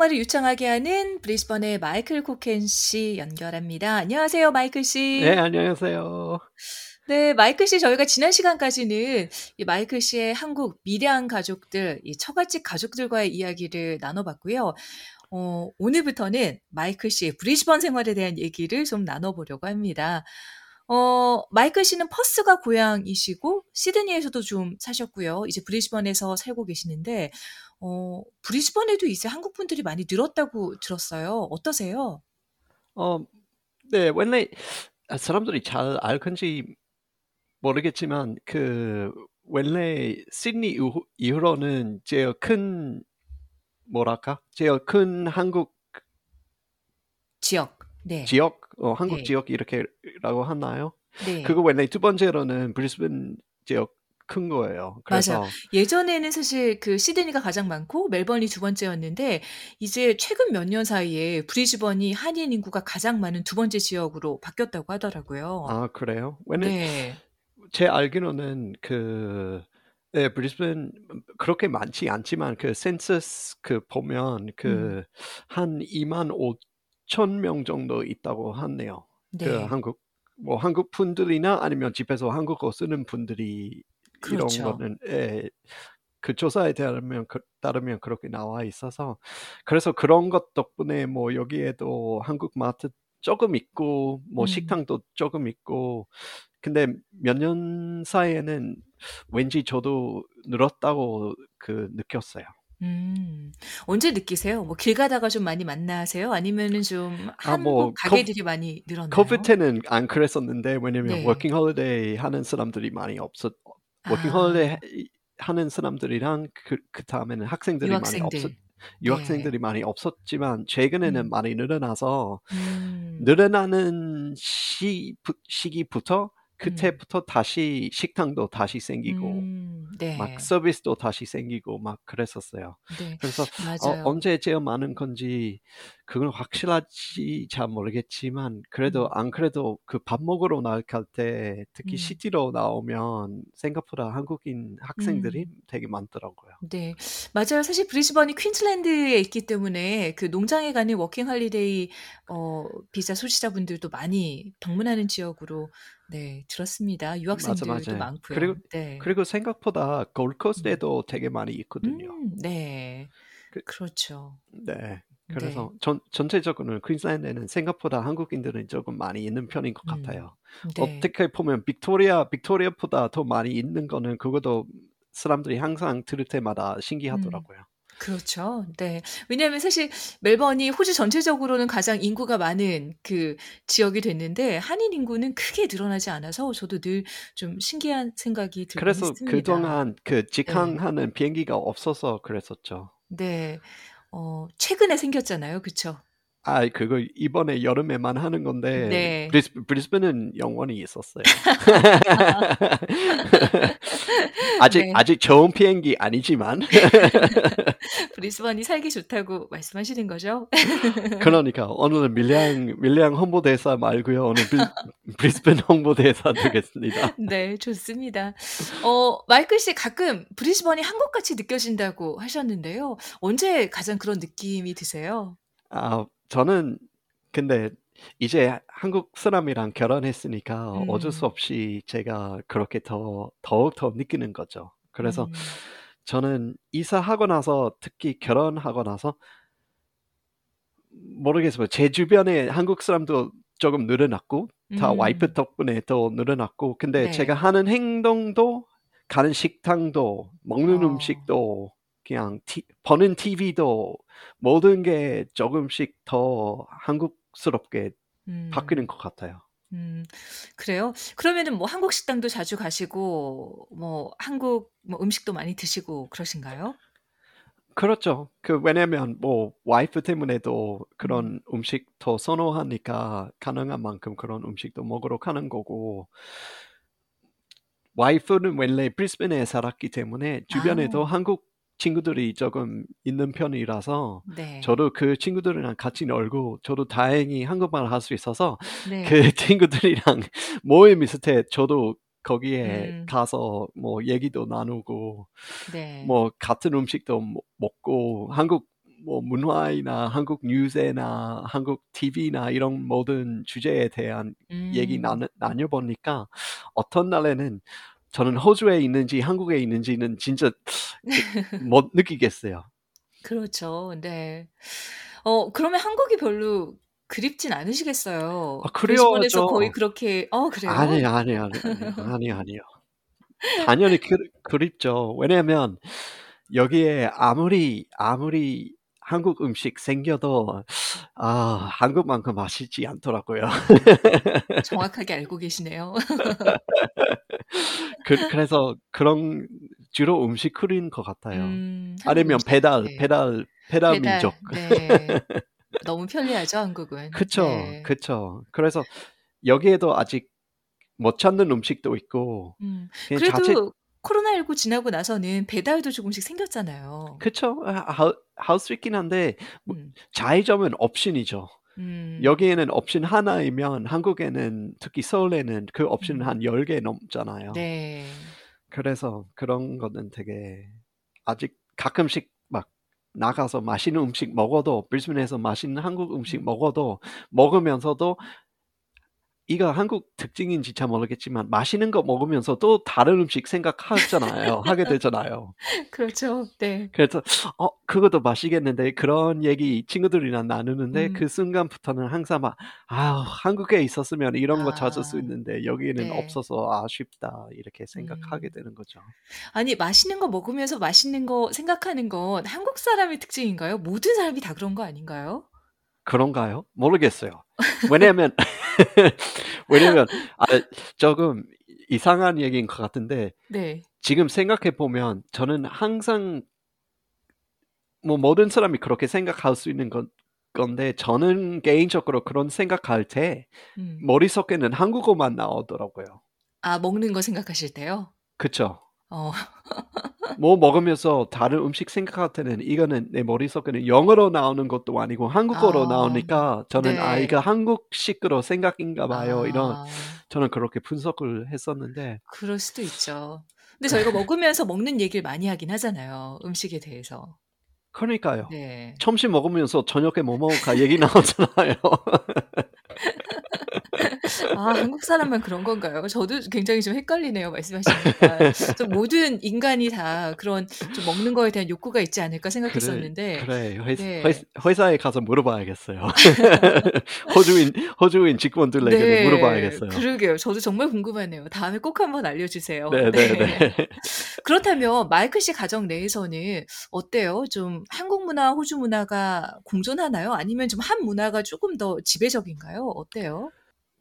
한국말을 유창하게 하는 브리스번의 마이클 코켄 씨 연결합니다. 안녕하세요, 마이클 씨. 네, 안녕하세요. 네, 마이클 씨, 저희가 지난 시간까지는 이 마이클 씨의 한국 밀양 가족들, 이 처갓집 가족들과의 이야기를 나눠봤고요. 어, 오늘부터는 마이클 씨의 브리스번 생활에 대한 얘기를 좀 나눠보려고 합니다. 어, 마이클 씨는 퍼스가 고향이시고 시드니에서도 좀 사셨고요. 이제 브리스번에서 살고 계시는데 어, 브리스번에도 이제 한국 분들이 많이 늘었다고 들었어요. 어떠세요? 어, 네, 원래 사람들이 잘 알 건지 모르겠지만 그 원래 시드니 이후, 이후로는 제일 큰 뭐랄까 제일 큰 한국 지역. 네. 지역 어, 한국 네. 지역 이렇게라고 하나요? 네. 그거 원래 두 번째로는 브리스번 지역 큰 거예요. 그래서. 예전에는 사실 그 시드니가 가장 많고 멜번이 두 번째였는데 이제 최근 몇 년 사이에 브리즈번이 한인 인구가 가장 많은 두 번째 지역으로 바뀌었다고 하더라고요. 아 그래요? 왜냐 네. 제 알기로는 그 예, 브리스번 그렇게 많지 않지만 그 센서스 그 보면 음. 그한 2만 5천 명 정도 있다고 하네요. 그 네. 한국 뭐 한국 분들이나 아니면 집에서 한국어 쓰는 분들이 그렇죠. 거는 예, 그 조사에 따르면 그, 따르면 그렇게 나와 있어서 그래서 그런 것 덕분에 뭐 여기에도 한국 마트 조금 있고 뭐 음. 식당도 조금 있고 근데 몇 년 사이에는 왠지 저도 늘었다고 그 느꼈어요. 음. 언제 느끼세요? 뭐 길 가다가 좀 많이 만나세요? 아니면은 좀 아, 뭐 한국 가게들이 많이 늘었나요? COVID 때는 안 그랬었는데 왜냐면 네. 워킹 홀리데이 하는 사람들이 많이 없었 워킹 아. 홀리데이 하는 사람들이랑 그, 그 다음에는 학생들이 많이 유학생들. 없었 네. 유학생들이 많이 없었지만 최근에는 음. 많이 늘어나서 음. 늘어나는 시, 시기부터 음. 그때부터 다시 식당도 다시 생기고 음. 네. 막 서비스도 다시 생기고 막 그랬었어요. 네. 그래서 어. 언제 제일 많은 건지 그건 확실하지 잘 모르겠지만 그래도 음. 안 그래도 그 밥 먹으러 나갈 때 특히 음. city로 나오면 생각보다 한국인 학생들이 음. 되게 많더라고요. 네. 맞아요. 사실 브리즈번이 퀸즐랜드에 있기 때문에 그 농장에 가는 워킹 홀리데이 어 비자 소지자분들도 많이 방문하는 지역으로 네, 들었습니다. 맞아 유학생들도 맞아요. 많고요. 그리고 네. 그리고 생각보다 음. 골드코스트에도 되게 많이 있거든요. 음. 네. 그, 그렇죠. 네. 네. 그래서 전, 전체적으로는 퀸즐랜드는 생각보다 한국인들은 조금 많이 있는 편인 것 음. 같아요. 네. 어떻게 보면 빅토리아, 빅토리아보다 더 많이 있는 거는 그것도 사람들이 항상 들을 때마다 음. 신기하더라고요. 그렇죠. 네. 왜냐하면 사실 멜번이 호주 전체적으로는 가장 인구가 많은 그 지역이 됐는데 한인 인구는 크게 늘어나지 않아서 저도 늘 좀 신기한 생각이 들긴 그래서 했습니다. 그동안 그 네. 직항하는 비행기가 없어서 그랬었죠. 네. 어, 최근에 생겼잖아요. 그쵸? 아, 그거 이번에 여름에만 하는 건데 네. 브리스, 브리스번은 영원히 있었어요. 아직 네. 아직 좋은 비행기 아니지만 브리스번이 살기 좋다고 말씀하시는 거죠? 그러니까 오늘은 밀양 밀양 홍보대사 말고요. 오늘 비, 브리스번 홍보대사 되겠습니다. 네, 좋습니다. 어, 마이클 씨 가끔 브리스번이 한국 같이 느껴진다고 하셨는데요. 언제 가장 그런 느낌이 드세요? 아, 저는 근데 이제 한국 사람이랑 결혼했으니까 어쩔 수 음. 없이 제가 그렇게 더 더욱 더 느끼는 거죠. 그래서 음. 저는 이사하고 나서 특히 결혼하고 나서 모르겠어요. 제 주변에 한국 사람도 조금 늘어났고 다 와이프 음. 덕분에 더 늘어났고 근데 네. 제가 하는 행동도 가는 식당도 먹는 어. 음식도 그냥 티, 보는 TV도 모든 게 조금씩 더 한국스럽게 바뀌는 음. 것 같아요. 음. 그래요? 그러면은 뭐 한국 식당도 자주 가시고 뭐 한국 뭐 음식도 많이 드시고 그러신가요? 그렇죠. 그 왜냐면 뭐 와이프 때문에도 음. 그런 음식 더 선호하니까 가능한 만큼 그런 음식도 먹으러 가는 거고 와이프는 원래 브리스번에 살았기 때문에 주변에도 아. 한국 친구들이 조금 있는 편이라서 네. 저도 그 친구들이랑 같이 놀고 저도 다행히 한국말 할 수 있어서 네. 그 친구들이랑 모임 있을 때 저도 거기에 음. 가서 뭐 얘기도 나누고 네. 뭐 같은 음식도 먹- 먹고 한국 뭐 문화이나 한국 뉴스나 한국 TV나 이런 모든 주제에 대한 얘기 음. 나눠, 나눠보니까 어떤 날에는 저는 호주에 있는지 한국에 있는지는 진짜 못 느끼겠어요. 그렇죠. 네. 어 그러면 한국이 별로 그립진 않으시겠어요. 아 브리즈번에서 거의 그리워하죠. 그렇게 어 그래요? 아니에요, 아니에요, 아니에요, 아니에요, 아니에요. 당연히 그, 그립죠. 왜냐하면 여기에 아무리 아무리 한국 음식 생겨도 아 한국만큼 맛있지 않더라고요. 정확하게 알고 계시네요. 그, 그래서 그런 주로 음식 끓인 것 같아요. 음, 아니면. 배달, 네. 배달, 배달 민족. 네. 너무 편리하죠, 한국은. 그쵸, 네. 그쵸. 그래서 여기에도 아직 못 찾는 음식도 있고, 음, 그래도 자체, 코로나19 지나고 나서는 배달도 조금씩 생겼잖아요. 그쵸. 할수 있긴 한데, 뭐 음, 자의점은 옵션이죠. 음, 여기에는 옵션 하나이면 한국에는 특히 서울에는 그 옵션은 음. 한 10개 넘잖아요. 네. 그래서 그런 거는 되게 아직 가끔씩 막 나가서 맛있는 음식 먹어도 브리즈번에서 맛있는 한국 음식 음. 먹어도 먹으면서도 이거 한국 특징인지 잘 모르겠지만 맛있는 거 먹으면서 또 다른 음식 생각하잖아요. 하게 되잖아요. 그렇죠. 네. 그래서 어 그것도 맛있겠는데 그런 얘기 친구들이랑 나누는데 음. 그 순간부터는 항상 막 아 한국에 있었으면 이런 거 찾을 수 아, 있는데 여기는 네. 없어서 아쉽다 이렇게 생각하게 음. 되는 거죠. 아니, 맛있는 거 먹으면서 맛있는 거 생각하는 건 한국 사람의 특징인가요? 모든 사람이 다 그런 거 아닌가요? 그런가요? 모르겠어요. 왜냐면 왜냐면 아 조금 이상한 얘기인 것 같은데 네. 지금 생각해 보면 저는 항상 뭐 모든 사람이 그렇게 생각할 수 있는 건 건데 저는 개인적으로 그런 생각할 때 음. 머릿속에는 한국어만 나오더라고요. 아, 먹는 거 생각하실 때요? 그쵸? 어, 뭐 먹으면서 다른 음식 생각할 때는 이거는 내 머릿속에는 영어로 나오는 것도 아니고 한국어로 아, 나오니까 저는 아 네. 이거 한국식으로 생각인가 봐요. 이런 아, 저는 그렇게 분석을 했었는데 그럴 수도 있죠. 근데 저희가 먹으면서 먹는 얘기를 많이 하긴 하잖아요. 음식에 대해서. 그러니까요. 네. 점심 먹으면서 저녁에 뭐 먹을까 얘기 나오잖아요. 아, 한국 사람만 그런 건가요? 저도 굉장히 좀 헷갈리네요, 말씀하시니까. 좀 모든 인간이 다 그런 좀 먹는 거에 대한 욕구가 있지 않을까 그래, 생각했었는데, 그래. 회, 네. 회, 회사 에 가서 물어봐야겠어요. 호주인, 호주인 직원들에게 네, 물어봐야겠어요. 그러게요. 저도 정말 궁금하네요. 다음에 꼭 한번 알려주세요. 네, 네, 네. 그렇다면 마이클 씨 가정 내에서는 어때요? 좀 한국 문화, 호주 문화가 공존하나요? 아니면 좀 한 문화가 조금 더 지배적인가요? 어때요?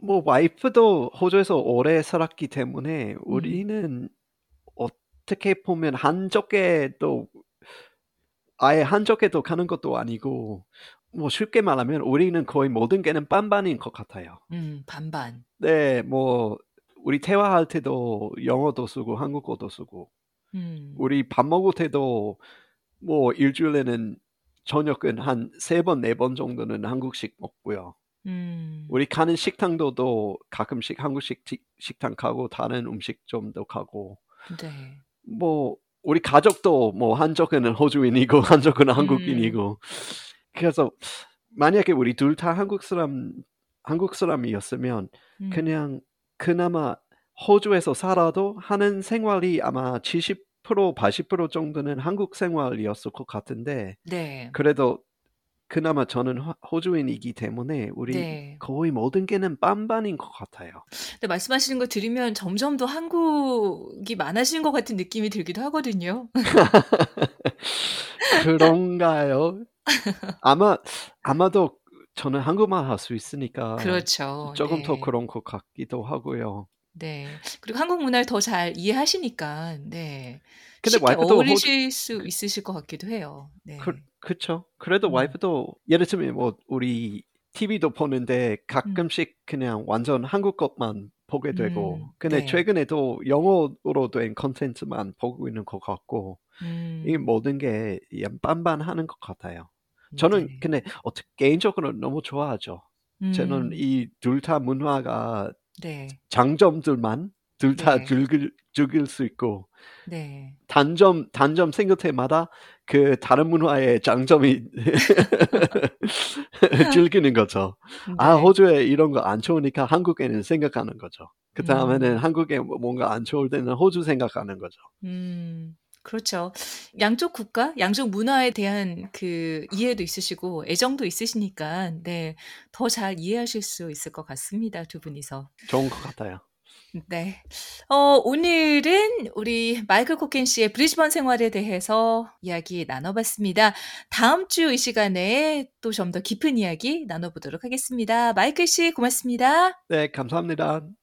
뭐 와이프도 호주에서 오래 살았기 때문에 음, 우리는 어떻게 보면 한적에도 아예 한적에도 가는 것도 아니고 뭐 쉽게 말하면 우리는 거의 모든 게는 반반인 것 같아요. 음, 반반. 네, 뭐 우리 대화할 때도 영어도 쓰고 한국어도 쓰고 음, 우리 밥 먹을 때도 뭐 일주일에는 저녁은 한 세 번, 네 번 정도는 한국식 먹고요. 음, 우리 가는 식당도 또 가끔씩 한국식 지- 식당 가고 다른 음식 좀더 가고. 네. 뭐 우리 가족도 뭐 한쪽에는 호주인이고 한쪽은 음, 한국인이고. 그래서 만약에 우리 둘 다 한국 사람 한국 사람이었으면 음, 그냥 그나마 호주에서 살아도 하는 생활이 아마 70% 80% 정도는 한국 생활이었을 것 같은데 네. 그래도 그나마 저는 호- 호주인이기 때문에 우리 네. 거의 모든 게는 반반인 것 같아요. 근데 말씀하시는 거 들으면 점점 더 한국이 많아지는 것 같은 느낌이 들기도 하거든요. 그런가요? 아마 아마도 저는 한국말 할 수 있으니까 그렇죠. 조금 더 네. 그런 것 같기도 하고요. 네. 그리고 한국 문화를 더 잘 이해하시니까, 네. 근데 쉽게 와이프도 어울리실 수 있으실 것 같기도 해요. 그, 네. 그쵸. 그래도 음, 와이프도 예를 들면 뭐 우리 TV도 보는데 음, 가끔씩 그냥 완전 한국 것만 보게 되고 음, 근데 네. 최근에도 영어로 된 컨텐츠만 보고 있는 것 같고 이 음, 모든 게 반반하는 것 같아요. 저는 네. 근데 어떻게 개인적으로 너무 좋아하죠. 저는 음, 이둘 다 문화가 네. 장점들만 둘다 네. 즐길, 즐길 수 있고 네. 단점 단점 생길 때마다 그 다른 문화의 장점이 즐기는 거죠. 아 네. 호주에 이런 거 안 좋으니까 한국에는 생각하는 거죠. 그 다음에는 음. 한국에 뭐- 뭔가 안 좋을 때는 호주 생각하는 거죠. 음. 그렇죠. 양쪽 국가, 양쪽 문화에 대한 그 이해도 있으시고 애정도 있으시니까 네. 더 잘 이해하실 수 있을 것 같습니다. 두 분이서. 좋은 것 같아요. 네. 어, 오늘은 우리 마이클 코켄 씨의 브리즈번 생활에 대해서 이야기 나눠봤습니다. 다음 주 이 시간에 또 좀 더 깊은 이야기 나눠보도록 하겠습니다. 마이클 씨 고맙습니다. 네, 감사합니다.